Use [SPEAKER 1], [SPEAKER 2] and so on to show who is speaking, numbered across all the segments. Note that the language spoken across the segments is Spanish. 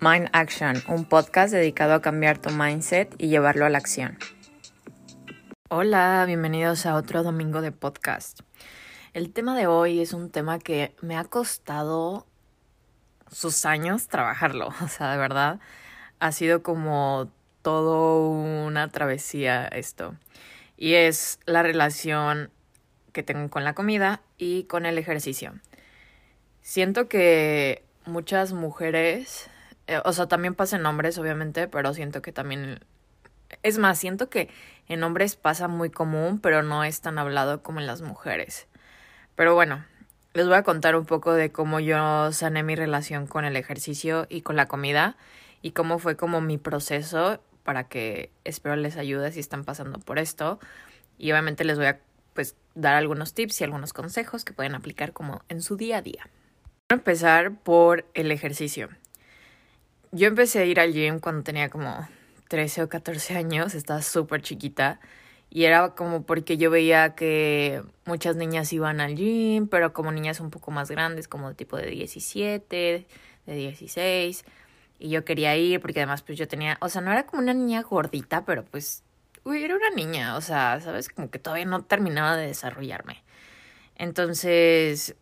[SPEAKER 1] Mind Action, un podcast dedicado a cambiar tu mindset y llevarlo a la acción. Hola, bienvenidos a otro domingo de podcast. El tema de hoy es un tema que me ha costado sus años trabajarlo, o sea, de verdad, ha sido como todo una travesía esto. Y es la relación que tengo con la comida y con el ejercicio. Siento que muchas mujeres eh, o sea, también pasa en hombres, obviamente, pero siento que también... Es más, siento que en hombres pasa muy común, pero no es tan hablado como en las mujeres. Pero bueno, les voy a contar un poco de cómo yo sané mi relación con el ejercicio y con la comida y cómo fue como mi proceso para que espero les ayude si están pasando por esto. Y obviamente les voy a pues dar algunos tips y algunos consejos que pueden aplicar como en su día a día. Voy a empezar por el ejercicio yo empecé a ir al gym cuando tenía como 13 o 14 años, estaba súper chiquita. Y era como porque yo veía que muchas niñas iban al gym, pero como niñas un poco más grandes, como tipo de 17, de 16. Y yo quería ir porque además pues yo tenía, o sea, no era como una niña gordita, pero pues, uy, era una niña, o sea, ¿sabes? Como que todavía no terminaba de desarrollarme. Entonces,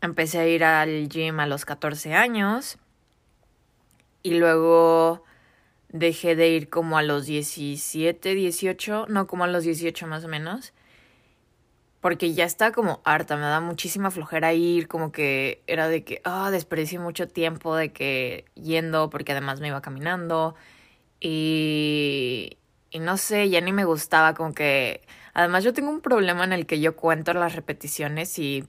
[SPEAKER 1] empecé a ir al gym a los 14 años y luego dejé de ir como a los 17, 18, no, como a los 18 más o menos. Porque ya estaba como harta, me da muchísima flojera ir, como que era de que, ah, desperdicié mucho tiempo de que yendo, porque además me iba caminando. Y, y no sé, ya ni me gustaba, como que... Además yo tengo un problema en el que yo cuento las repeticiones y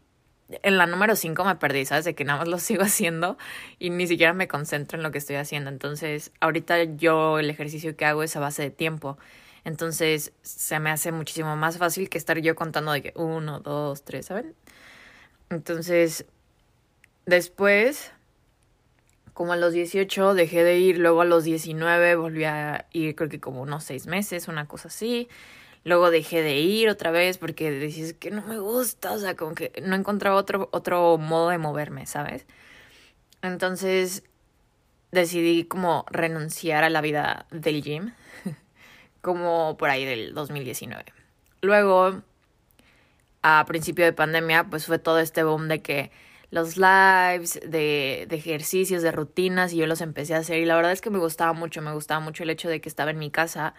[SPEAKER 1] en la número 5 me perdí, ¿sabes? De que nada más lo sigo haciendo y ni siquiera me concentro en lo que estoy haciendo. Entonces, ahorita yo el ejercicio que hago es a base de tiempo. Entonces, se me hace muchísimo más fácil que estar yo contando de que uno, dos, tres, ¿saben? Entonces, después, como a los 18 dejé de ir, luego a los 19 volví a ir creo que como unos seis meses, una cosa así. Luego dejé de ir otra vez porque decís que no me gusta, o sea, como que no encontraba otro, otro modo de moverme, ¿sabes? Entonces decidí como renunciar a la vida del gym, como por ahí del 2019. Luego, a principio de pandemia, pues fue todo este boom de que los lives, de, de ejercicios, de rutinas, y yo los empecé a hacer. Y la verdad es que me gustaba mucho, me gustaba mucho el hecho de que estaba en mi casa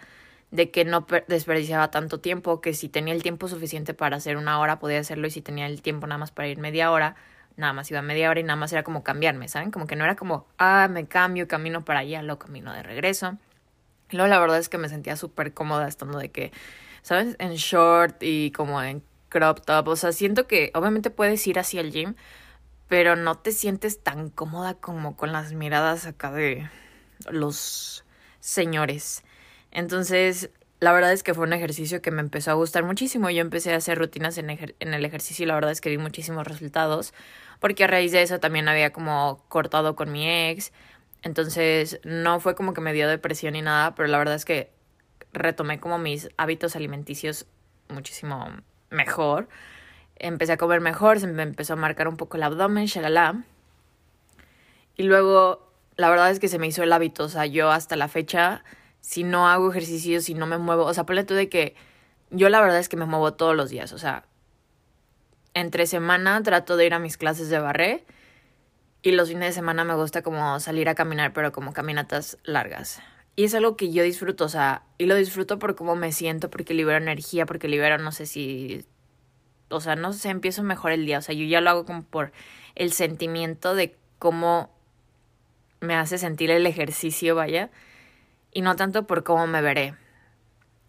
[SPEAKER 1] de que no desperdiciaba tanto tiempo, que si tenía el tiempo suficiente para hacer una hora podía hacerlo y si tenía el tiempo nada más para ir media hora, nada más iba media hora y nada más era como cambiarme, ¿saben? Como que no era como, ah, me cambio, camino para allá, lo camino de regreso. Luego la verdad es que me sentía súper cómoda estando de que, ¿sabes? En short y como en crop top, o sea, siento que obviamente puedes ir hacia el gym, pero no te sientes tan cómoda como con las miradas acá de los señores. Entonces, la verdad es que fue un ejercicio que me empezó a gustar muchísimo. Yo empecé a hacer rutinas en, el ejercicio y la verdad es que vi muchísimos resultados. Porque a raíz de eso también había como cortado con mi ex. Entonces no fue como que me dio depresión ni nada, pero la verdad es que retomé como mis hábitos alimenticios muchísimo mejor. Empecé a comer mejor, se me empezó a marcar un poco el abdomen, shalala. Y luego, la verdad es que se me hizo el hábito. O sea, yo hasta la fecha si no hago ejercicio, si no me muevo. O sea, ponle tú de que yo la verdad es que me muevo todos los días. O sea, entre semana trato de ir a mis clases de barré y los fines de semana me gusta como salir a caminar, pero como caminatas largas. Y es algo que yo disfruto, o sea, y lo disfruto por cómo me siento, porque libero energía, porque libero, no sé si, o sea, no sé, empiezo mejor el día, o sea, yo ya lo hago como por el sentimiento de cómo me hace sentir el ejercicio, vaya y no tanto por cómo me veré.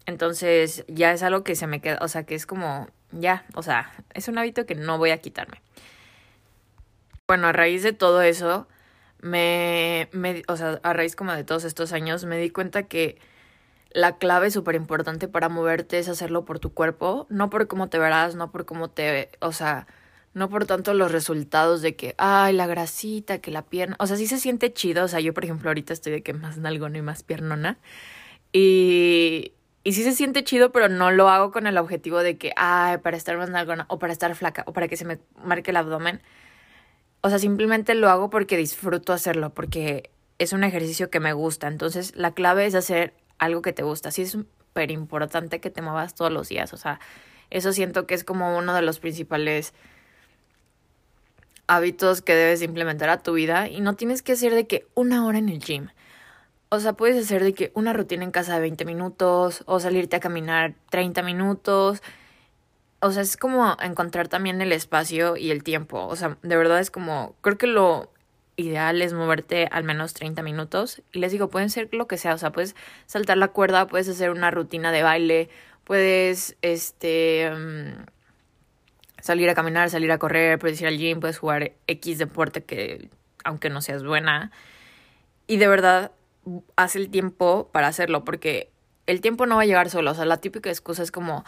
[SPEAKER 1] Entonces ya es algo que se me queda, o sea, que es como, ya, o sea, es un hábito que no voy a quitarme. Bueno, a raíz de todo eso, me, me o sea, a raíz como de todos estos años, me di cuenta que la clave súper importante para moverte es hacerlo por tu cuerpo, no por cómo te verás, no por cómo te, o sea, no por tanto los resultados de que, ay, la grasita, que la pierna, o sea, sí se siente chido, o sea, yo por ejemplo ahorita estoy de que más nalgona y más piernona, y, y sí se siente chido, pero no lo hago con el objetivo de que, ay, para estar más nalgona, o para estar flaca, o para que se me marque el abdomen, o sea, simplemente lo hago porque disfruto hacerlo, porque es un ejercicio que me gusta. Entonces, la clave es hacer algo que te gusta. Sí es súper importante que te muevas todos los días. O sea, eso siento que es como uno de los principales hábitos que debes implementar a tu vida y no tienes que hacer de que una hora en el gym. O sea, puedes hacer de que una rutina en casa de 20 minutos o salirte a caminar 30 minutos. O sea, es como encontrar también el espacio y el tiempo. O sea, de verdad es como, creo que lo ideal es moverte al menos 30 minutos. Y les digo, pueden ser lo que sea. O sea, puedes saltar la cuerda, puedes hacer una rutina de baile, puedes, este, mm, salir a caminar, salir a correr, puedes ir al gym, puedes jugar X deporte que, aunque no seas buena. Y de verdad, haz el tiempo para hacerlo, porque el tiempo no va a llegar solo. O sea, la típica excusa es como,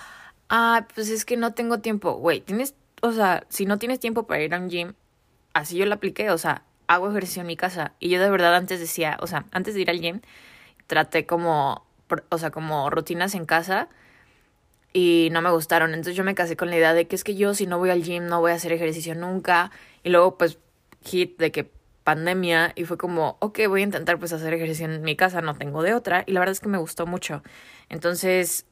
[SPEAKER 1] ah, pues es que no tengo tiempo. Güey, tienes, o sea, si no tienes tiempo para ir a un gym, así yo lo apliqué, o sea, hago ejercicio en mi casa. Y yo de verdad antes decía, o sea, antes de ir al gym, traté como, o sea, como rutinas en casa y no me gustaron. Entonces yo me casé con la idea de que es que yo si no voy al gym no voy a hacer ejercicio nunca. Y luego pues hit de que pandemia y fue como, ok, voy a intentar pues hacer ejercicio en mi casa, no tengo de otra. Y la verdad es que me gustó mucho. Entonces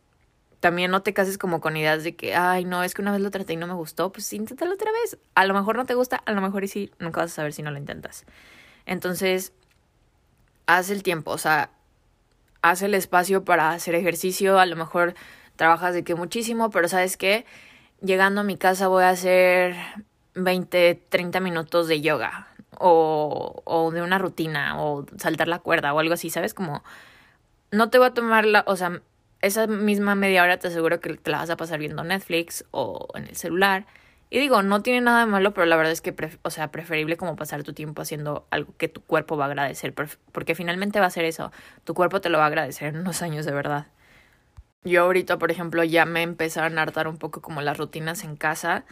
[SPEAKER 1] también no te cases como con ideas de que, ay, no, es que una vez lo traté y no me gustó, pues inténtalo otra vez. A lo mejor no te gusta, a lo mejor y sí, nunca vas a saber si no lo intentas. Entonces, haz el tiempo, o sea, haz el espacio para hacer ejercicio, a lo mejor trabajas de que muchísimo, pero sabes qué, llegando a mi casa voy a hacer 20, 30 minutos de yoga o, o de una rutina o saltar la cuerda o algo así, ¿sabes? Como no te voy a tomar la, o sea, esa misma media hora te aseguro que te la vas a pasar viendo Netflix o en el celular. Y digo, no tiene nada de malo, pero la verdad es que, o sea, preferible como pasar tu tiempo haciendo algo que tu cuerpo va a agradecer, porque finalmente va a ser eso, tu cuerpo te lo va a agradecer en unos años de verdad. Yo ahorita, por ejemplo, ya me empezaron a hartar un poco como las rutinas en casa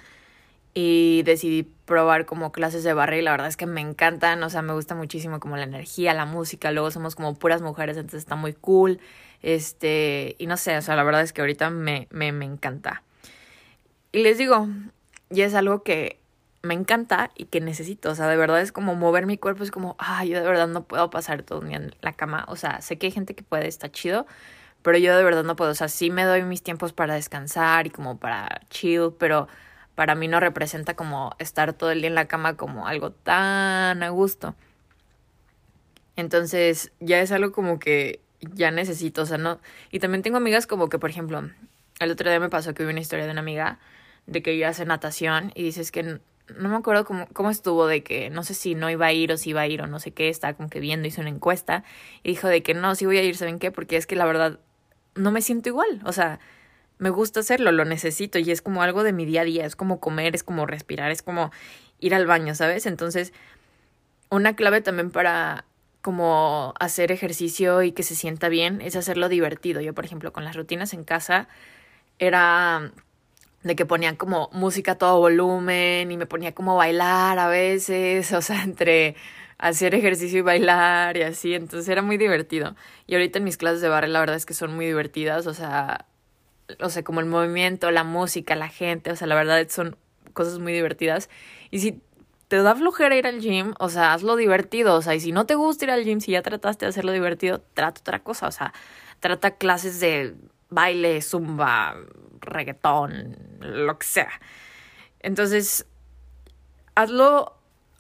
[SPEAKER 1] y decidí probar como clases de barra y la verdad es que me encantan, o sea, me gusta muchísimo como la energía, la música, luego somos como puras mujeres, entonces está muy cool, este, y no sé, o sea, la verdad es que ahorita me, me, me encanta. Y les digo, ya es algo que me encanta y que necesito, o sea, de verdad es como mover mi cuerpo, es como, ay, yo de verdad no puedo pasar todo el día en la cama, o sea, sé que hay gente que puede, está chido, pero yo de verdad no puedo, o sea, sí me doy mis tiempos para descansar y como para chill, pero para mí no representa como estar todo el día en la cama como algo tan a gusto. Entonces, ya es algo como que ya necesito, o sea, no. Y también tengo amigas como que, por ejemplo, el otro día me pasó que vi una historia de una amiga de que ella hace natación y dices que no me acuerdo cómo, cómo estuvo de que no sé si no iba a ir o si iba a ir o no sé qué, estaba como que viendo, hizo una encuesta y dijo de que no, sí voy a ir, ¿saben qué? Porque es que la verdad no me siento igual. O sea, me gusta hacerlo, lo necesito y es como algo de mi día a día, es como comer, es como respirar, es como ir al baño, ¿sabes? Entonces, una clave también para como hacer ejercicio y que se sienta bien es hacerlo divertido. Yo, por ejemplo, con las rutinas en casa era de que ponían como música a todo volumen y me ponía como bailar a veces, o sea, entre hacer ejercicio y bailar y así, entonces era muy divertido. Y ahorita en mis clases de barre la verdad es que son muy divertidas, o sea, o sea, como el movimiento, la música, la gente, o sea, la verdad son cosas muy divertidas. Y si te da flojera ir al gym, o sea, hazlo divertido, o sea, y si no te gusta ir al gym, si ya trataste de hacerlo divertido, trata otra cosa, o sea, trata clases de baile, zumba, reggaetón, lo que sea. Entonces, hazlo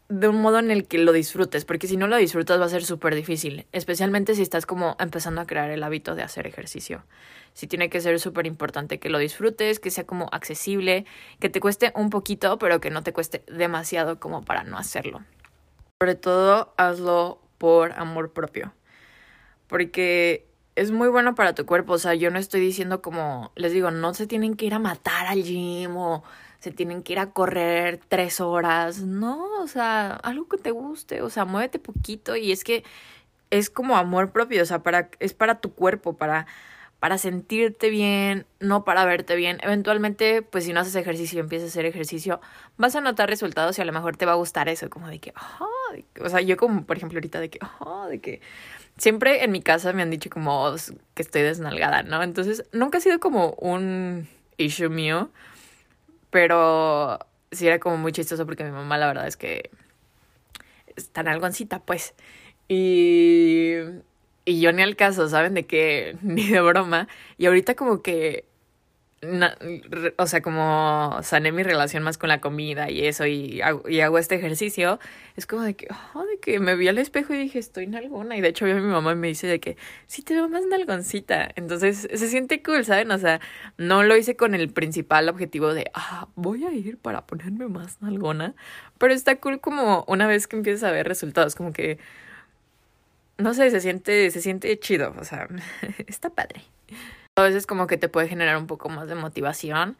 [SPEAKER 1] de un modo en el que lo disfrutes, porque si no lo disfrutas va a ser súper difícil, especialmente si estás como empezando a crear el hábito de hacer ejercicio. Sí tiene que ser súper importante que lo disfrutes, que sea como accesible, que te cueste un poquito, pero que no te cueste demasiado como para no hacerlo. Sobre todo, hazlo por amor propio, porque es muy bueno para tu cuerpo, o sea, yo no estoy diciendo como, les digo, no se tienen que ir a matar al gym o se tienen que ir a correr tres horas. No, o sea, algo que te guste, o sea, muévete poquito y es que es como amor propio, o sea, para, es para tu cuerpo, para, para sentirte bien, no para verte bien. Eventualmente, pues si no haces ejercicio y empiezas a hacer ejercicio, vas a notar resultados y a lo mejor te va a gustar eso, como de que, o sea, yo como, por ejemplo, ahorita de que, de que siempre en mi casa me han dicho como que estoy desnalgada, ¿no? Entonces, nunca ha sido como un issue mío pero sí era como muy chistoso porque mi mamá la verdad es que está en algoncita, pues. Y, y yo ni al caso, ¿saben? De que ni de broma. Y ahorita como que o sea, como sané mi relación más con la comida y eso, y hago, y hago este ejercicio, es como de que, oh, de que me vi al espejo y dije, estoy nalgona. Y de hecho, vi a mi mamá y me dice de que, sí, te veo más nalgoncita. Entonces, se siente cool, ¿saben? O sea, no lo hice con el principal objetivo de, ah, voy a ir para ponerme más nalgona. Pero está cool como una vez que empiezas a ver resultados, como que, no sé, se siente, se siente chido, o sea, está padre a veces como que te puede generar un poco más de motivación.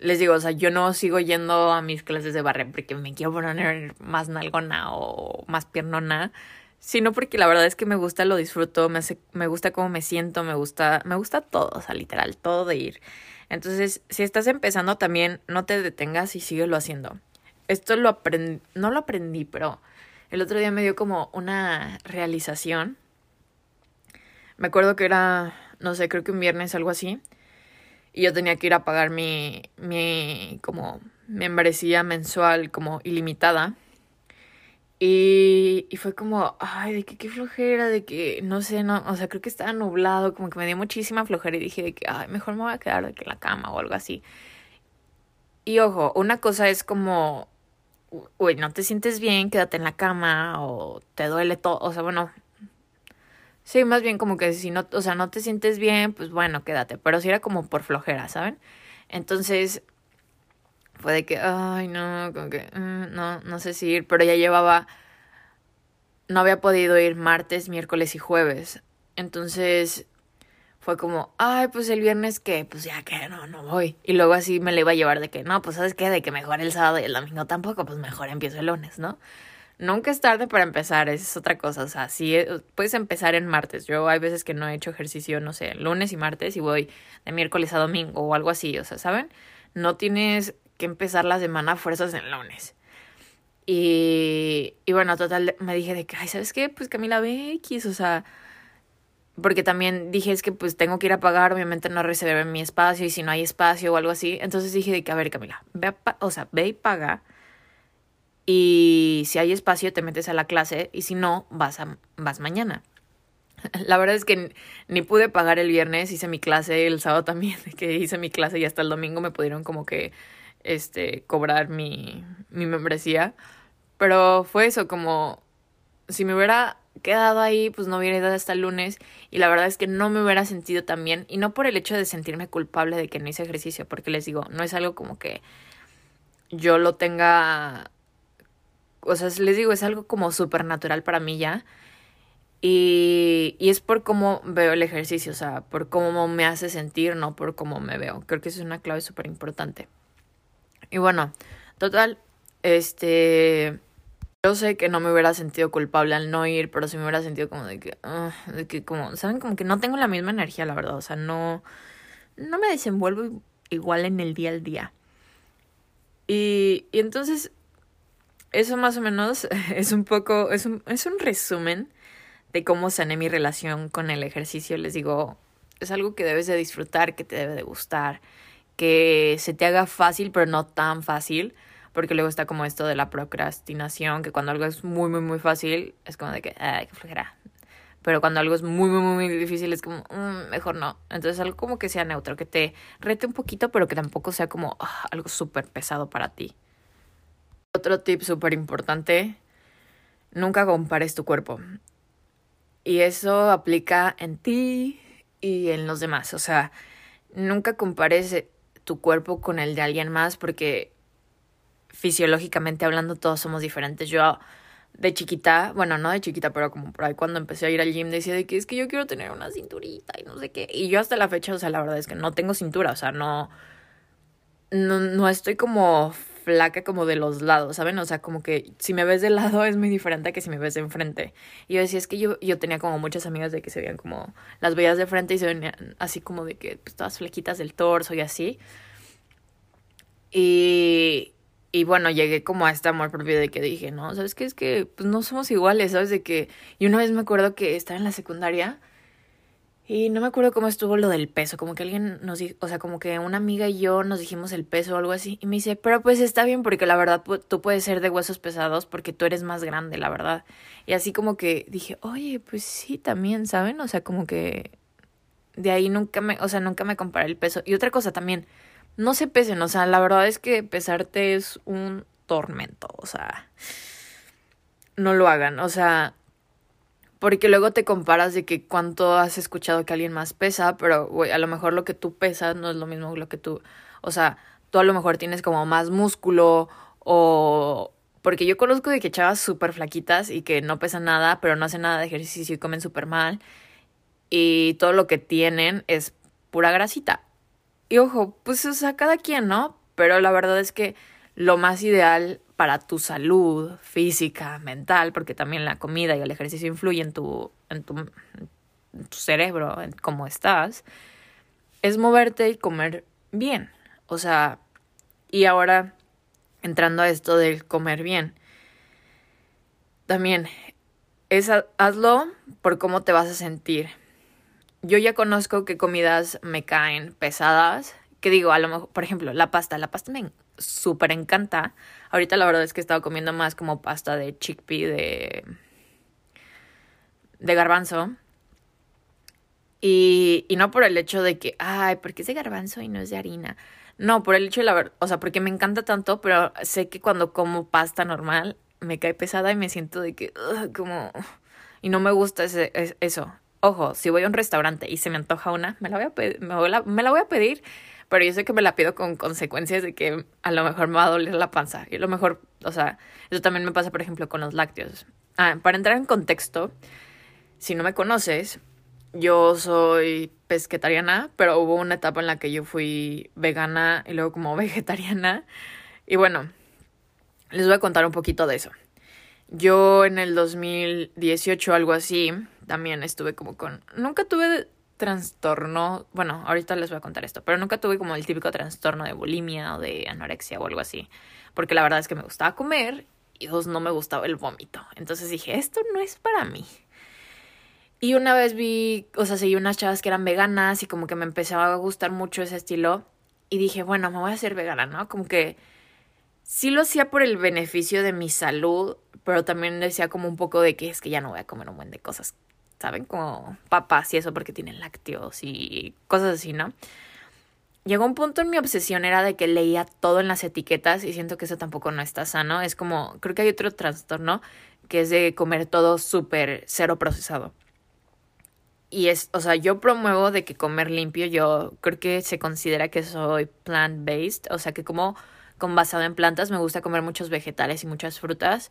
[SPEAKER 1] Les digo, o sea, yo no sigo yendo a mis clases de barre porque me quiero poner más nalgona o más piernona, sino porque la verdad es que me gusta, lo disfruto, me, me gusta cómo me siento, me gusta, me gusta todo, o sea, literal, todo de ir. Entonces, si estás empezando también, no te detengas y síguelo haciendo. Esto lo aprendí, no lo aprendí, pero el otro día me dio como una realización. Me acuerdo que era no sé, creo que un viernes, algo así. Y yo tenía que ir a pagar mi, mi, como, membresía mensual como ilimitada. Y, y fue como, ay, de que qué flojera, de que, no sé, no, o sea, creo que estaba nublado, como que me dio muchísima flojera y dije de que, ay, mejor me voy a quedar de que en la cama o algo así. Y ojo, una cosa es como, uy, no te sientes bien, quédate en la cama o te duele todo, o sea, bueno, Sí, más bien como que si no, o sea, no te sientes bien, pues bueno, quédate. Pero si era como por flojera, ¿saben? Entonces, fue de que, ay, no, como que, mm, no, no sé si ir, pero ya llevaba, no había podido ir martes, miércoles y jueves. Entonces, fue como, ay, pues el viernes que, pues ya que no, no voy. Y luego así me le iba a llevar de que, no, pues sabes qué, de que mejor el sábado y el domingo tampoco, pues mejor empiezo el lunes, ¿no? Nunca es tarde para empezar, esa es otra cosa. O sea, sí, eh, puedes empezar en martes. Yo hay veces que no he hecho ejercicio, no sé, lunes y martes y voy de miércoles a domingo o algo así. O sea, ¿saben? No tienes que empezar la semana a fuerzas en lunes. Y, y bueno, total, me dije de que, ay, ¿sabes qué? Pues Camila BX, o sea, porque también dije es que pues tengo que ir a pagar, obviamente no reservé mi espacio y si no hay espacio o algo así. Entonces dije de que, a ver, Camila, ve o sea, ve y paga y si hay espacio te metes a la clase y si no, vas, a, vas mañana. La verdad es que ni pude pagar el viernes, hice mi clase, el sábado también, que hice mi clase y hasta el domingo me pudieron como que este cobrar mi, mi membresía. Pero fue eso, como si me hubiera quedado ahí, pues no hubiera ido hasta el lunes y la verdad es que no me hubiera sentido tan bien y no por el hecho de sentirme culpable de que no hice ejercicio, porque les digo, no es algo como que yo lo tenga o sea, les digo, es algo como súper natural para mí ya. Y, y es por cómo veo el ejercicio, o sea, por cómo me hace sentir, no por cómo me veo. Creo que eso es una clave súper importante. Y bueno, total, este... Yo sé que no me hubiera sentido culpable al no ir, pero sí me hubiera sentido como de que, uh, de que como, ¿saben? Como que no tengo la misma energía, la verdad. O sea, no, no me desenvuelvo igual en el día al día. Y, y entonces eso más o menos es un poco, es un, es un resumen de cómo sané mi relación con el ejercicio. Les digo, es algo que debes de disfrutar, que te debe de gustar, que se te haga fácil, pero no tan fácil, porque luego está como esto de la procrastinación, que cuando algo es muy, muy, muy fácil, es como de que, ay, qué flojera. Pero cuando algo es muy, muy, muy difícil, es como, mm, mejor no. Entonces, algo como que sea neutro, que te rete un poquito, pero que tampoco sea como ah, algo súper pesado para ti. Otro tip súper importante, nunca compares tu cuerpo. Y eso aplica en ti y en los demás. O sea, nunca compares tu cuerpo con el de alguien más porque fisiológicamente hablando todos somos diferentes. Yo de chiquita, bueno, no de chiquita, pero como por ahí cuando empecé a ir al gym decía de que es que yo quiero tener una cinturita y no sé qué. Y yo hasta la fecha, o sea, la verdad es que no tengo cintura, o sea, no, no, no estoy como flaca como de los lados, ¿saben? O sea, como que si me ves de lado es muy diferente a que si me ves de enfrente. Y yo decía, es que yo, yo tenía como muchas amigas de que se veían como, las veías de frente y se veían así como de que pues, todas flequitas del torso y así. Y, y bueno, llegué como a este amor propio de que dije, no, ¿sabes qué? Es que pues no somos iguales, ¿sabes? De que, y una vez me acuerdo que estaba en la secundaria Y no me acuerdo cómo estuvo lo del peso, como que alguien nos dijo, o sea, como que una amiga y yo nos dijimos el peso o algo así. Y me dice, pero pues está bien porque la verdad tú puedes ser de huesos pesados porque tú eres más grande, la verdad. Y así como que dije, oye, pues sí, también, ¿saben? O sea, como que de ahí nunca me, o sea, nunca me comparé el peso. Y otra cosa también, no se pesen, o sea, la verdad es que pesarte es un tormento, o sea, no lo hagan, o sea, porque luego te comparas de que cuánto has escuchado que alguien más pesa, pero güey, a lo mejor lo que tú pesas no es lo mismo que lo que tú, o sea, tú a lo mejor tienes como más músculo o porque yo conozco de que chavas súper flaquitas y que no pesan nada, pero no hacen nada de ejercicio y comen súper mal. Y todo lo que tienen es pura grasita. Y ojo, pues o sea, cada quien, ¿no? Pero la verdad es que lo más ideal para tu salud física, mental, porque también la comida y el ejercicio influyen en tu, en tu, cerebro, en cómo estás, es moverte y comer bien. O sea, y ahora entrando a esto del comer bien, también es hazlo por cómo te vas a sentir. Yo ya conozco que comidas me caen pesadas, que digo, a lo mejor, por ejemplo, la pasta, la pasta me súper encanta. Ahorita la verdad es que he estado comiendo más como pasta de chickpea, de, de garbanzo. Y, y no por el hecho de que, ay, porque es de garbanzo y no es de harina. No, por el hecho de la verdad, o sea, porque me encanta tanto, pero sé que cuando como pasta normal me cae pesada y me siento de que, como, y no me gusta ese, eso. Ojo, si voy a un restaurante y se me antoja una, me la voy a, me, me la voy a pedir pero yo sé que me la pido con consecuencias de que a lo mejor me va a doler la panza. Y a lo mejor, o sea, eso también me pasa, por ejemplo, con los lácteos. Ah, para entrar en contexto, si no me conoces, yo soy pesquetariana, pero hubo una etapa en la que yo fui vegana y luego como vegetariana. Y bueno, les voy a contar un poquito de eso. Yo en el 2018, algo así, también estuve como con... Nunca tuve trastorno, bueno, ahorita les voy a contar esto, pero nunca tuve como el típico trastorno de bulimia o de anorexia o algo así, porque la verdad es que me gustaba comer y dos, no me gustaba el vómito. Entonces dije, esto no es para mí. Y una vez vi, o sea, seguí unas chavas que eran veganas y como que me empezaba a gustar mucho ese estilo y dije, bueno, me voy a hacer vegana, ¿no? Como que sí lo hacía por el beneficio de mi salud, pero también decía como un poco de que es que ya no voy a comer un buen de cosas ¿saben? Como papas y eso porque tienen lácteos y cosas así, ¿no? Llegó un punto en mi obsesión era de que leía todo en las etiquetas y siento que eso tampoco no está sano. Es como, creo que hay otro trastorno que es de comer todo súper cero procesado. Y es, o sea, yo promuevo de que comer limpio, yo creo que se considera que soy plant-based, o sea, que como con basado en plantas, me gusta comer muchos vegetales y muchas frutas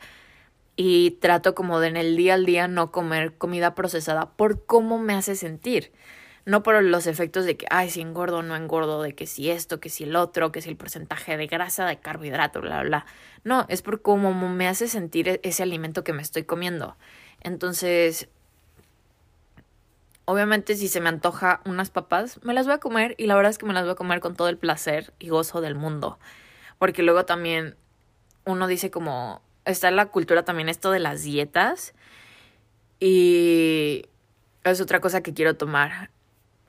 [SPEAKER 1] y trato como de en el día al día no comer comida procesada por cómo me hace sentir. No por los efectos de que, ay, si engordo o no engordo, de que si esto, que si el otro, que si el porcentaje de grasa, de carbohidrato, bla, bla. No, es por cómo me hace sentir e-, ese alimento que me estoy comiendo. Entonces, obviamente si se me antoja unas papas, me las voy a comer y la verdad es que me las voy a comer con todo el placer y gozo del mundo. Porque luego también uno dice como, está la cultura también esto de las dietas. Y es otra cosa que quiero tomar.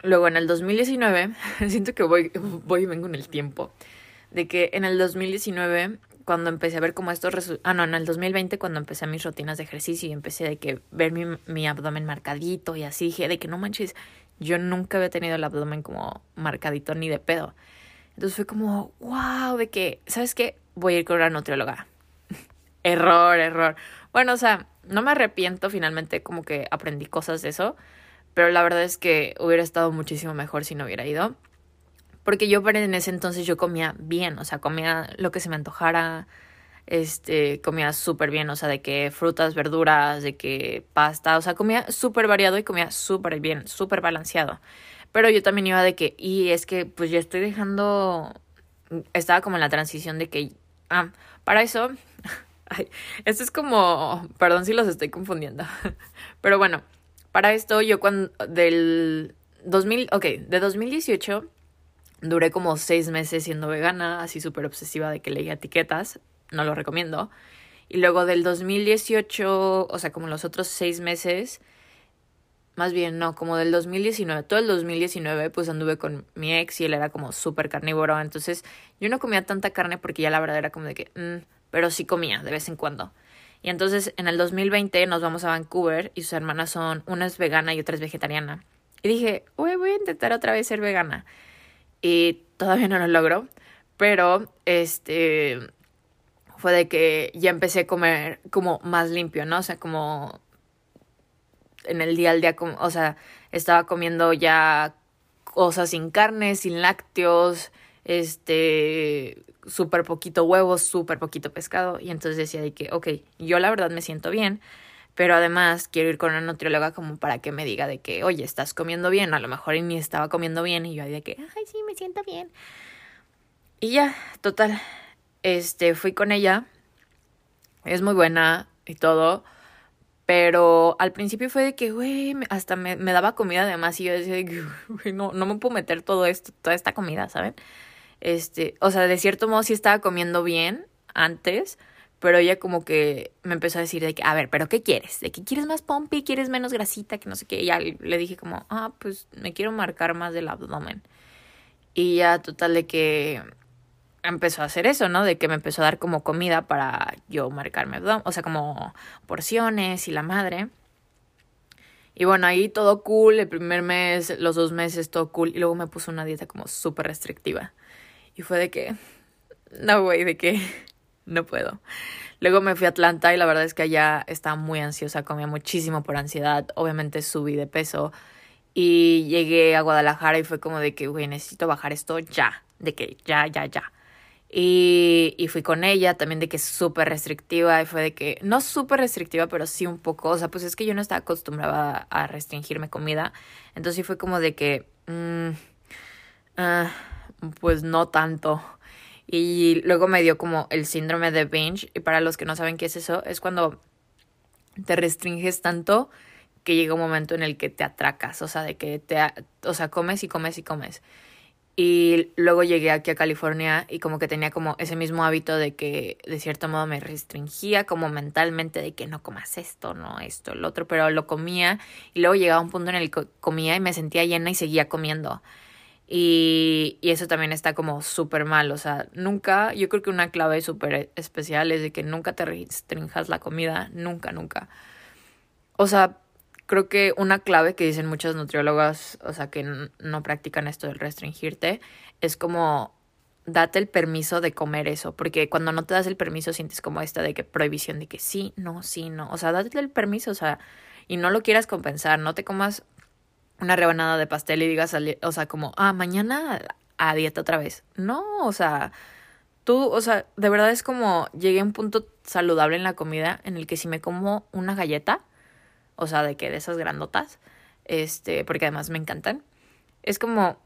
[SPEAKER 1] Luego en el 2019, siento que voy, voy y vengo en el tiempo, de que en el 2019, cuando empecé a ver como estos ah, no, en el 2020, cuando empecé mis rutinas de ejercicio y empecé de que ver mi, mi abdomen marcadito y así, dije de que no manches, yo nunca había tenido el abdomen como marcadito ni de pedo. Entonces fue como, wow, de que, ¿sabes qué? Voy a ir con una nutrióloga. Error, error. Bueno, o sea, no me arrepiento, finalmente como que aprendí cosas de eso, pero la verdad es que hubiera estado muchísimo mejor si no hubiera ido. Porque yo en ese entonces yo comía bien, o sea, comía lo que se me antojara, este, comía súper bien, o sea, de que frutas, verduras, de que pasta, o sea, comía súper variado y comía súper bien, súper balanceado. Pero yo también iba de que, y es que pues ya estoy dejando, estaba como en la transición de que, ah, para eso Esto es como, perdón si los estoy confundiendo. Pero bueno, para esto yo cuando del 2000, ok, de 2018 duré como seis meses siendo vegana, así súper obsesiva de que leía etiquetas, no lo recomiendo. Y luego del 2018, o sea, como los otros seis meses, más bien no, como del 2019, todo el 2019 pues anduve con mi ex y él era como súper carnívoro, entonces yo no comía tanta carne porque ya la verdad era como de que, mm", pero sí comía de vez en cuando. Y entonces en el 2020 nos vamos a Vancouver y sus hermanas son, una es vegana y otra es vegetariana. Y dije, voy a intentar otra vez ser vegana. Y todavía no lo logro, pero este fue de que ya empecé a comer como más limpio, ¿no? O sea, como en el día al día, o sea, estaba comiendo ya cosas sin carne, sin lácteos, este, súper poquito huevos, súper poquito pescado. Y entonces decía de que, ok, yo la verdad me siento bien, pero además quiero ir con una nutrióloga como para que me diga de que, oye, estás comiendo bien, a lo mejor ni estaba comiendo bien y yo de que, ay, sí, me siento bien. Y ya, total, este, fui con ella, es muy buena y todo, pero al principio fue de que, güey, hasta me, me, daba comida además y yo decía, no, no me puedo meter todo esto, toda esta comida, ¿saben? Este, o sea, de cierto modo sí estaba comiendo bien antes, pero ella como que me empezó a decir de que, a ver, pero ¿qué quieres? ¿De que quieres más pompi? ¿Quieres menos grasita? Que no sé qué. Y ya le dije como, ah, pues me quiero marcar más del abdomen. Y ya total de que empezó a hacer eso, ¿no? De que me empezó a dar como comida para yo marcarme abdomen, o sea, como porciones y la madre. Y bueno, ahí todo cool, el primer mes, los dos meses, todo cool. Y luego me puso una dieta como súper restrictiva. Y fue de que, no, güey, de que no puedo. Luego me fui a Atlanta y la verdad es que allá estaba muy ansiosa, comía muchísimo por ansiedad. Obviamente subí de peso. Y llegué a Guadalajara y fue como de que, güey, necesito bajar esto ya. De que ya, ya, ya. Y, y fui con ella también de que es súper restrictiva y fue de que, no súper restrictiva, pero sí un poco, o sea, pues es que yo no estaba acostumbrada a restringirme comida, entonces fue como de que, mmm, pues no tanto. Y luego me dio como el síndrome de binge, y para los que no saben qué es eso, es cuando te restringes tanto que llega un momento en el que te atracas, o sea, de que te, o sea, comes y comes y comes. Y luego llegué aquí a California y como que tenía como ese mismo hábito de que de cierto modo me restringía como mentalmente de que no comas esto, no esto, el otro, pero lo comía y luego llegaba un punto en el que comía y me sentía llena y seguía comiendo. Y, y eso también está como súper mal, o sea, nunca, yo creo que una clave súper especial es de que nunca te restringas la comida, nunca, nunca. O sea, creo que una clave que dicen muchas nutriólogas, o sea, que no practican esto del restringirte, es como date el permiso de comer eso, porque cuando no te das el permiso sientes como esta de que prohibición de que sí, no, sí, no, o sea, date el permiso, o sea, y no lo quieras compensar, no te comas una rebanada de pastel y digas, o sea, como, ah, mañana a dieta otra vez. No, o sea, tú, o sea, de verdad es como llegué a un punto saludable en la comida en el que si me como una galleta, o sea, de que de esas grandotas, este, porque además me encantan. Es como,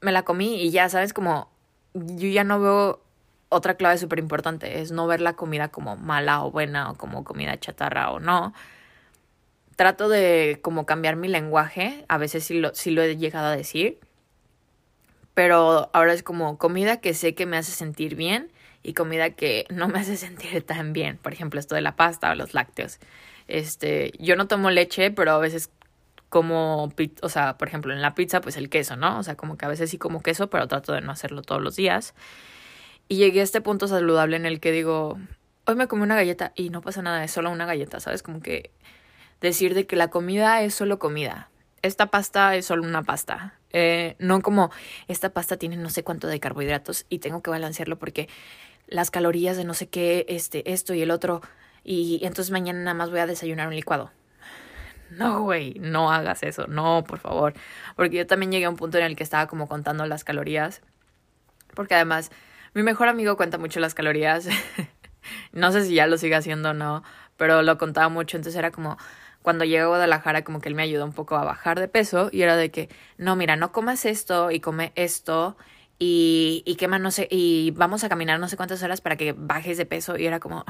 [SPEAKER 1] me la comí y ya, ¿sabes? Como, yo ya no veo otra clave súper importante, es no ver la comida como mala o buena o como comida chatarra o no. Trato de como cambiar mi lenguaje, a veces sí lo, sí lo he llegado a decir, pero ahora es como comida que sé que me hace sentir bien y comida que no me hace sentir tan bien. Por ejemplo, esto de la pasta o los lácteos. Este, yo no tomo leche, pero a veces como, o sea, por ejemplo, en la pizza, pues el queso, ¿no? O sea, como que a veces sí como queso, pero trato de no hacerlo todos los días. Y llegué a este punto saludable en el que digo, hoy me comí una galleta y no pasa nada, es solo una galleta, ¿sabes? Como que decir de que la comida es solo comida. Esta pasta es solo una pasta. Eh, no como esta pasta tiene no sé cuánto de carbohidratos y tengo que balancearlo porque las calorías de no sé qué, este, esto y el otro y entonces mañana nada más voy a desayunar un licuado. No, güey, no hagas eso, no, por favor. Porque yo también llegué a un punto en el que estaba como contando las calorías. Porque además, mi mejor amigo cuenta mucho las calorías. no sé si ya lo sigue haciendo o no, pero lo contaba mucho. Entonces era como, cuando llegué a Guadalajara, como que él me ayudó un poco a bajar de peso. Y era de que, no, mira, no comas esto y come esto. Y, y quema, no sé, y vamos a caminar no sé cuántas horas para que bajes de peso. Y era como,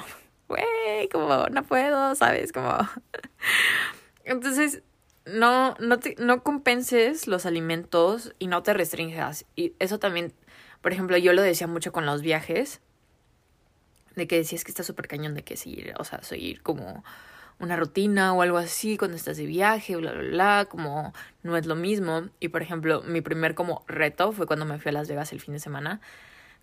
[SPEAKER 1] güey, como no puedo, ¿sabes? Como... Entonces, no, no, te, no compenses los alimentos y no te restringas. Y eso también, por ejemplo, yo lo decía mucho con los viajes, de que decías que está súper cañón de que seguir, o sea, seguir como una rutina o algo así cuando estás de viaje, bla, bla, bla, como no es lo mismo. Y por ejemplo, mi primer como reto fue cuando me fui a Las Vegas el fin de semana.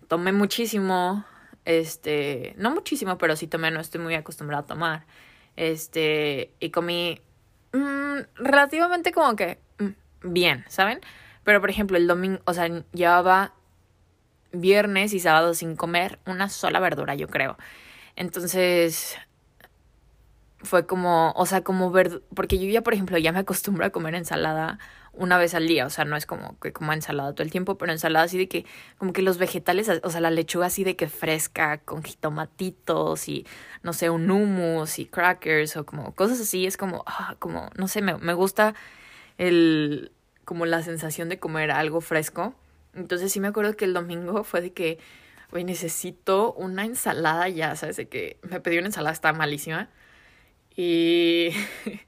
[SPEAKER 1] Tomé muchísimo, este, no muchísimo, pero sí tomé, no estoy muy acostumbrada a tomar. Este, y comí mmm, relativamente como que mm, bien, ¿saben? Pero por ejemplo, el domingo, o sea, llevaba viernes y sábado sin comer una sola verdura, yo creo. Entonces, fue como, o sea, como ver, porque yo ya, por ejemplo, ya me acostumbro a comer ensalada una vez al día, o sea, no es como que como ensalada todo el tiempo, pero ensalada así de que, como que los vegetales, o sea, la lechuga así de que fresca, con jitomatitos y, no sé, un hummus y crackers o como cosas así, es como, ah, como, no sé, me, me gusta el, como la sensación de comer algo fresco. Entonces sí me acuerdo que el domingo fue de que, güey, necesito una ensalada ya, ¿sabes? De que me pedí una ensalada, está malísima. Y...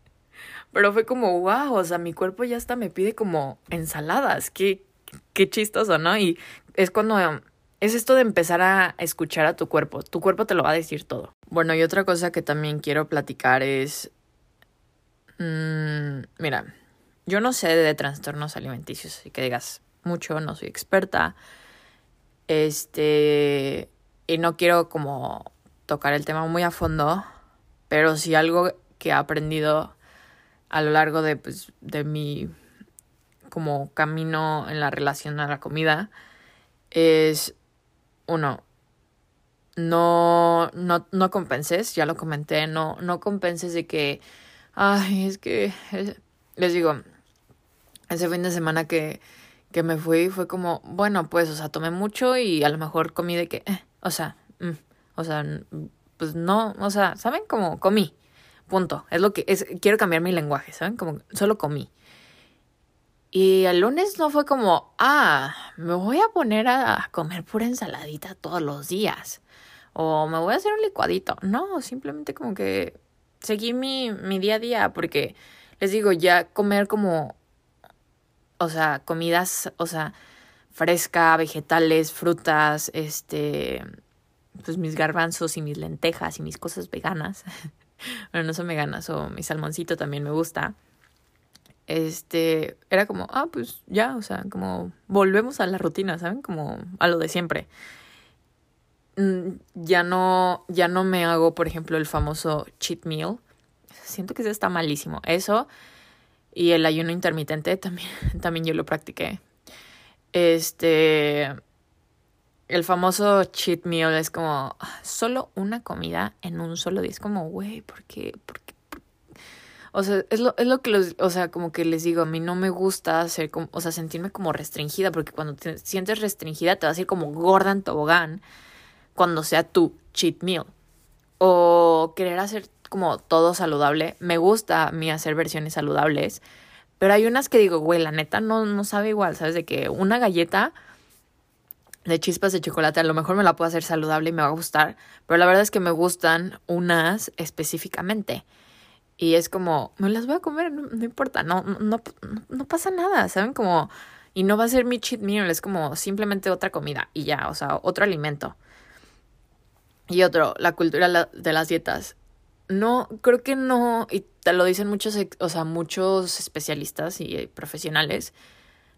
[SPEAKER 1] Pero fue como, wow, o sea, mi cuerpo ya hasta me pide como ensaladas. Qué, qué chistoso, ¿no? Y es cuando... Es esto de empezar a escuchar a tu cuerpo. Tu cuerpo te lo va a decir todo. Bueno, y otra cosa que también quiero platicar es... Mmm, mira, yo no sé de trastornos alimenticios, así que digas mucho, no soy experta. Este... Y no quiero como tocar el tema muy a fondo, pero sí algo que he aprendido a lo largo de, pues, de mi como camino en la relación a la comida es uno no no no compenses ya lo comenté no no compenses de que ay es que eh, les digo ese fin de semana que que me fui fue como bueno pues o sea tomé mucho y a lo mejor comí de que eh, o sea mm, o sea pues no o sea saben como comí Punto. Es lo que es. Quiero cambiar mi lenguaje, ¿saben? Como solo comí. Y el lunes no fue como, ah, me voy a poner a comer pura ensaladita todos los días. O me voy a hacer un licuadito. No, simplemente como que seguí mi, mi día a día. Porque les digo, ya comer como. O sea, comidas, o sea, fresca, vegetales, frutas, este. Pues mis garbanzos y mis lentejas y mis cosas veganas. bueno, no son veganas o mi salmoncito también me gusta. Este, era como, ah, pues ya, o sea, como volvemos a la rutina, ¿saben? Como a lo de siempre. Mm, ya no, ya no me hago, por ejemplo, el famoso cheat meal. Siento que eso está malísimo. Eso y el ayuno intermitente también, también yo lo practiqué. Este, el famoso cheat meal es como ah, solo una comida en un solo día. Es como, güey, ¿por qué? O sea, es lo, es lo que los, o sea, como que les digo, a mí no me gusta hacer como, o sea, sentirme como restringida, porque cuando te sientes restringida te vas a ir como gorda en tobogán cuando sea tu cheat meal. O querer hacer como todo saludable. Me gusta a mí hacer versiones saludables, pero hay unas que digo, güey, la neta no, no sabe igual, ¿sabes? De que una galleta de chispas de chocolate, a lo mejor me la puedo hacer saludable y me va a gustar, pero la verdad es que me gustan unas específicamente. Y es como, me las voy a comer, no, importa, no, no, no, pasa nada, ¿saben? Como, y no va a ser mi cheat meal, es como simplemente otra comida y ya, o sea, otro alimento. Y otro, la cultura de las dietas. No, creo que no, y te lo dicen muchos, o sea, muchos especialistas y profesionales,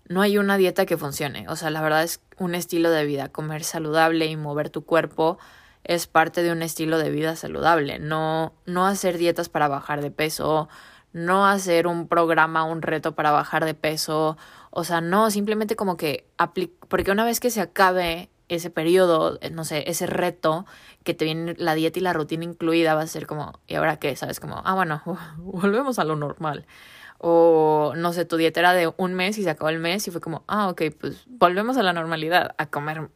[SPEAKER 1] no hay una dieta que funcione. O sea, la verdad es un estilo de vida. Comer saludable y mover tu cuerpo es parte de un estilo de vida saludable. No, no hacer dietas para bajar de peso, no hacer un programa, un reto para bajar de peso. O sea, no, simplemente como que porque una vez que se acabe ese periodo, eh, no sé, ese reto que te viene la dieta y la rutina incluida, va a ser como, ¿y ahora qué? ¿Sabes? Como, ah, bueno, volvemos a lo normal. O no sé, tu dieta era de un mes y se acabó el mes y fue como, ah, ok, pues volvemos a la normalidad, a comer,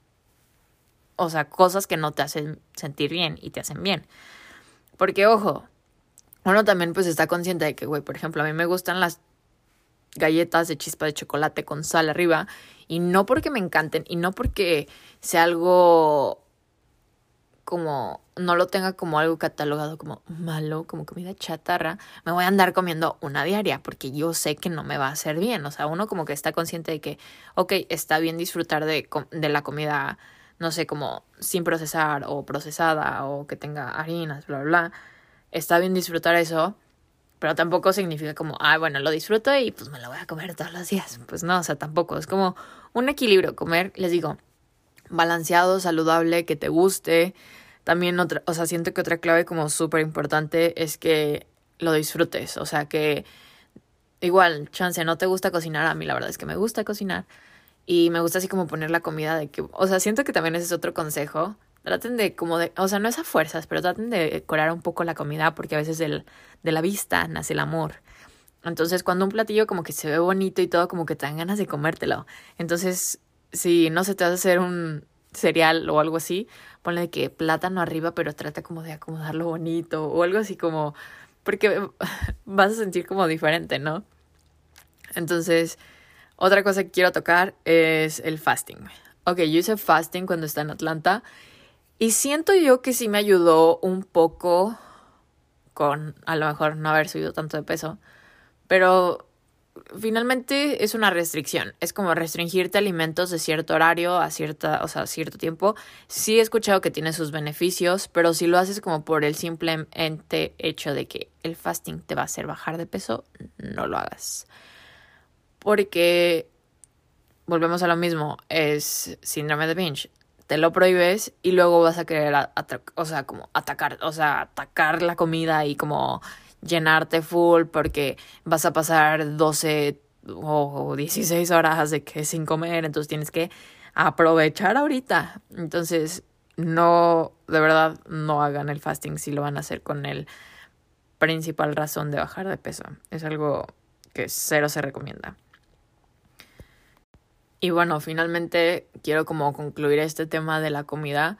[SPEAKER 1] o sea, cosas que no te hacen sentir bien y te hacen bien. Porque, ojo, uno también pues está consciente de que, güey, por ejemplo, a mí me gustan las galletas de chispa de chocolate con sal arriba y no porque me encanten y no porque sea algo como no lo tenga como algo catalogado como malo, como comida chatarra, me voy a andar comiendo una diaria porque yo sé que no me va a hacer bien. O sea, uno como que está consciente de que, ok, está bien disfrutar de, de la comida, no sé, como sin procesar o procesada o que tenga harinas, bla, bla, bla. está bien disfrutar eso, pero tampoco significa como, ah, bueno, lo disfruto y pues me lo voy a comer todos los días. Pues no, o sea, tampoco. Es como un equilibrio. Comer, les digo, balanceado, saludable, que te guste. También otra, o sea, siento que otra clave como súper importante es que lo disfrutes. O sea, que igual, chance, no te gusta cocinar. A mí la verdad es que me gusta cocinar. Y me gusta así como poner la comida de que, o sea, siento que también ese es otro consejo traten de como de, o sea, no es a fuerzas, pero traten de decorar un poco la comida porque a veces del, de la vista nace el amor. Entonces, cuando un platillo como que se ve bonito y todo, como que te dan ganas de comértelo. Entonces, si no se te hace hacer un cereal o algo así, ponle que plátano arriba, pero trata como de acomodarlo bonito o algo así como, porque vas a sentir como diferente, ¿no? Entonces, otra cosa que quiero tocar es el fasting. Ok, yo hice fasting cuando estaba en Atlanta y siento yo que sí me ayudó un poco con a lo mejor no haber subido tanto de peso, pero finalmente es una restricción, es como restringirte alimentos de cierto horario a cierta, o sea, cierto tiempo. Sí he escuchado que tiene sus beneficios, pero si lo haces como por el simplemente hecho de que el fasting te va a hacer bajar de peso, no lo hagas. Porque volvemos a lo mismo, es síndrome de binge te lo prohíbes y luego vas a querer, o sea, como atacar, o sea, atacar la comida y como llenarte full porque vas a pasar 12 o 16 horas de que sin comer, entonces tienes que aprovechar ahorita. Entonces, no, de verdad, no hagan el fasting si lo van a hacer con el principal razón de bajar de peso. Es algo que cero se recomienda. Y bueno, finalmente quiero como concluir este tema de la comida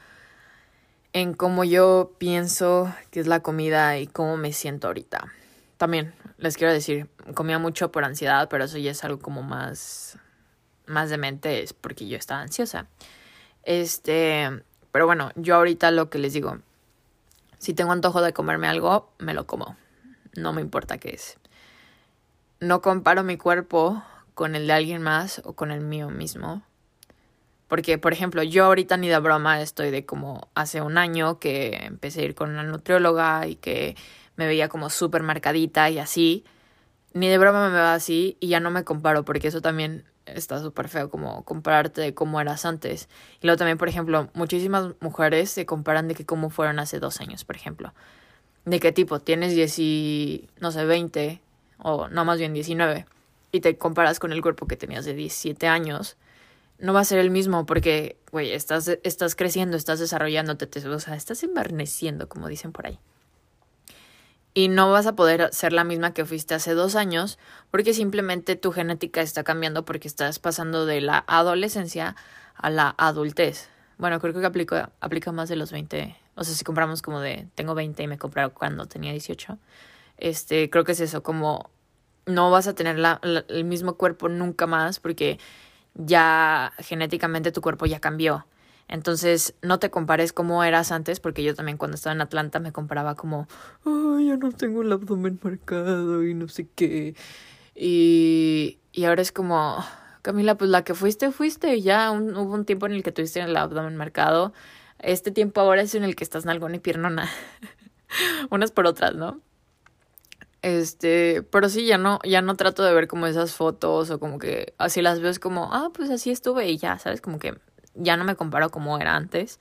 [SPEAKER 1] en cómo yo pienso que es la comida y cómo me siento ahorita. También les quiero decir, comía mucho por ansiedad, pero eso ya es algo como más más de mente es porque yo estaba ansiosa. Este, pero bueno, yo ahorita lo que les digo, si tengo antojo de comerme algo, me lo como. No me importa qué es. No comparo mi cuerpo con el de alguien más o con el mío mismo. Porque, por ejemplo, yo ahorita ni de broma estoy de como hace un año que empecé a ir con una nutrióloga y que me veía como súper marcadita y así. Ni de broma me va así y ya no me comparo porque eso también está súper feo como compararte de cómo eras antes. Y luego también, por ejemplo, muchísimas mujeres se comparan de que cómo fueron hace dos años, por ejemplo. De qué tipo, tienes 10 y, no sé, 20 o no, más bien 19 y te comparas con el cuerpo que tenías de 17 años, no va a ser el mismo porque, güey, estás, estás creciendo, estás desarrollándote, te, o sea, estás enverneciendo, como dicen por ahí. Y no vas a poder ser la misma que fuiste hace dos años porque simplemente tu genética está cambiando porque estás pasando de la adolescencia a la adultez. Bueno, creo que aplica, aplica más de los 20. O sea, si compramos como de tengo 20 y me compraron cuando tenía 18. Este, creo que es eso, como no vas a tener la, el mismo cuerpo nunca más porque ya genéticamente tu cuerpo ya cambió. Entonces, no te compares como eras antes, porque yo también cuando estaba en Atlanta me comparaba como, ay, ya no tengo el abdomen marcado y no sé qué. Y, y ahora es como, Camila, pues la que fuiste, fuiste. Ya hubo un tiempo en el que tuviste el abdomen marcado. Este tiempo ahora es en el que estás nalgón y piernona. Unas por otras, ¿no? Este, pero sí, ya no, ya no trato de ver como esas fotos o como que así las veo es como, ah, pues así estuve y ya, ¿sabes? Como que ya no me comparo como era antes.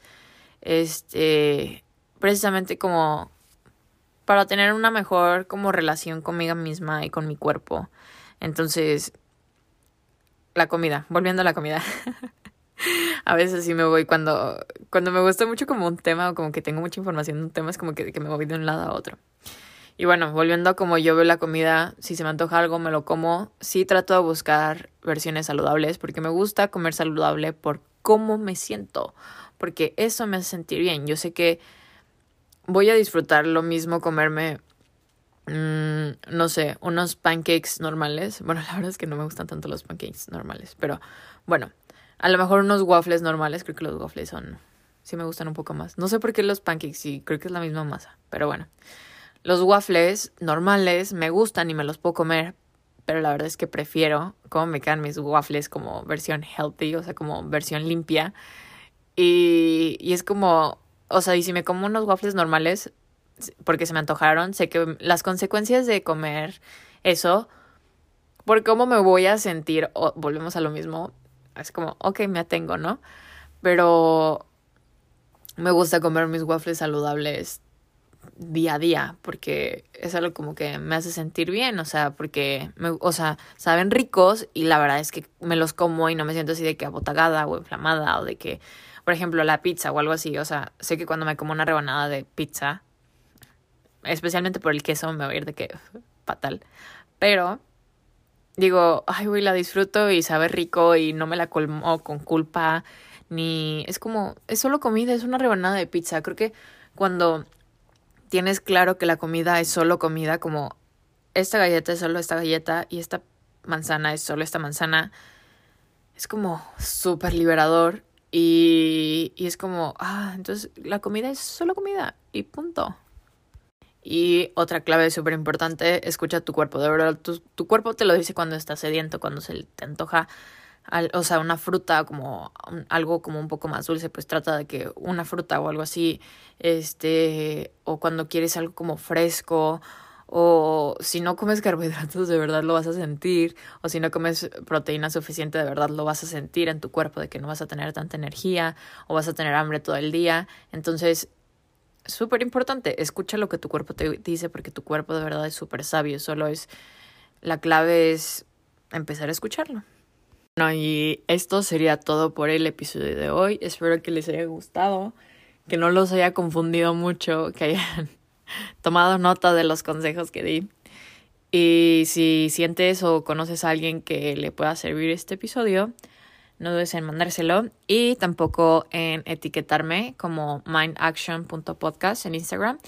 [SPEAKER 1] Este, precisamente como para tener una mejor como relación conmigo misma y con mi cuerpo. Entonces, la comida, volviendo a la comida. a veces sí me voy cuando, cuando me gusta mucho como un tema o como que tengo mucha información de un tema, es como que, que me voy de un lado a otro. Y bueno, volviendo a como yo veo la comida, si se me antoja algo me lo como. Sí trato de buscar versiones saludables porque me gusta comer saludable por cómo me siento, porque eso me hace sentir bien. Yo sé que voy a disfrutar lo mismo comerme, mmm, no sé, unos pancakes normales. Bueno, la verdad es que no me gustan tanto los pancakes normales, pero bueno, a lo mejor unos waffles normales, creo que los waffles son, sí me gustan un poco más. No sé por qué los pancakes, sí, creo que es la misma masa, pero bueno. Los waffles normales me gustan y me los puedo comer, pero la verdad es que prefiero cómo me quedan mis waffles como versión healthy, o sea, como versión limpia. Y, y es como, o sea, y si me como unos waffles normales, porque se me antojaron. Sé que las consecuencias de comer eso, por cómo me voy a sentir, volvemos a lo mismo, es como, ok, me atengo, ¿no? Pero me gusta comer mis waffles saludables día a día porque es algo como que me hace sentir bien, o sea, porque, me, o sea, saben ricos y la verdad es que me los como y no me siento así de que abotagada o inflamada o de que, por ejemplo, la pizza o algo así, o sea, sé que cuando me como una rebanada de pizza, especialmente por el queso, me va a ir de que fatal, pero digo, ay, güey, la disfruto y sabe rico y no me la colmo con culpa, ni es como, es solo comida, es una rebanada de pizza, creo que cuando tienes claro que la comida es solo comida, como esta galleta es solo esta galleta y esta manzana es solo esta manzana, es como súper liberador y, es como, ah, entonces la comida es solo comida y punto. Y otra clave súper importante, escucha tu cuerpo, de verdad, tu, tu cuerpo te lo dice cuando estás sediento, cuando se te antoja o sea, una fruta como algo como un poco más dulce, pues trata de que una fruta o algo así, este, o cuando quieres algo como fresco, o si no comes carbohidratos de verdad lo vas a sentir, o si no comes proteína suficiente de verdad lo vas a sentir en tu cuerpo de que no vas a tener tanta energía o vas a tener hambre todo el día. Entonces, súper importante, escucha lo que tu cuerpo te dice porque tu cuerpo de verdad es súper sabio, solo es, la clave es empezar a escucharlo. Bueno, y esto sería todo por el episodio de hoy. Espero que les haya gustado, que no los haya confundido mucho, que hayan tomado nota de los consejos que di. Y si sientes o conoces a alguien que le pueda servir este episodio, no dudes en mandárselo y tampoco en etiquetarme como mindaction.podcast en Instagram.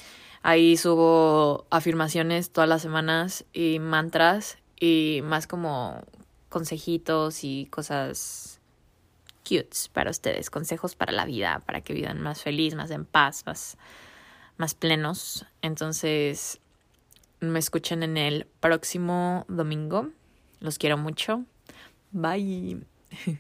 [SPEAKER 1] Ahí subo afirmaciones todas las semanas y mantras y más como consejitos y cosas cutes para ustedes, consejos para la vida, para que vivan más feliz, más en paz, más, más plenos. Entonces, me escuchen en el próximo domingo. Los quiero mucho. Bye.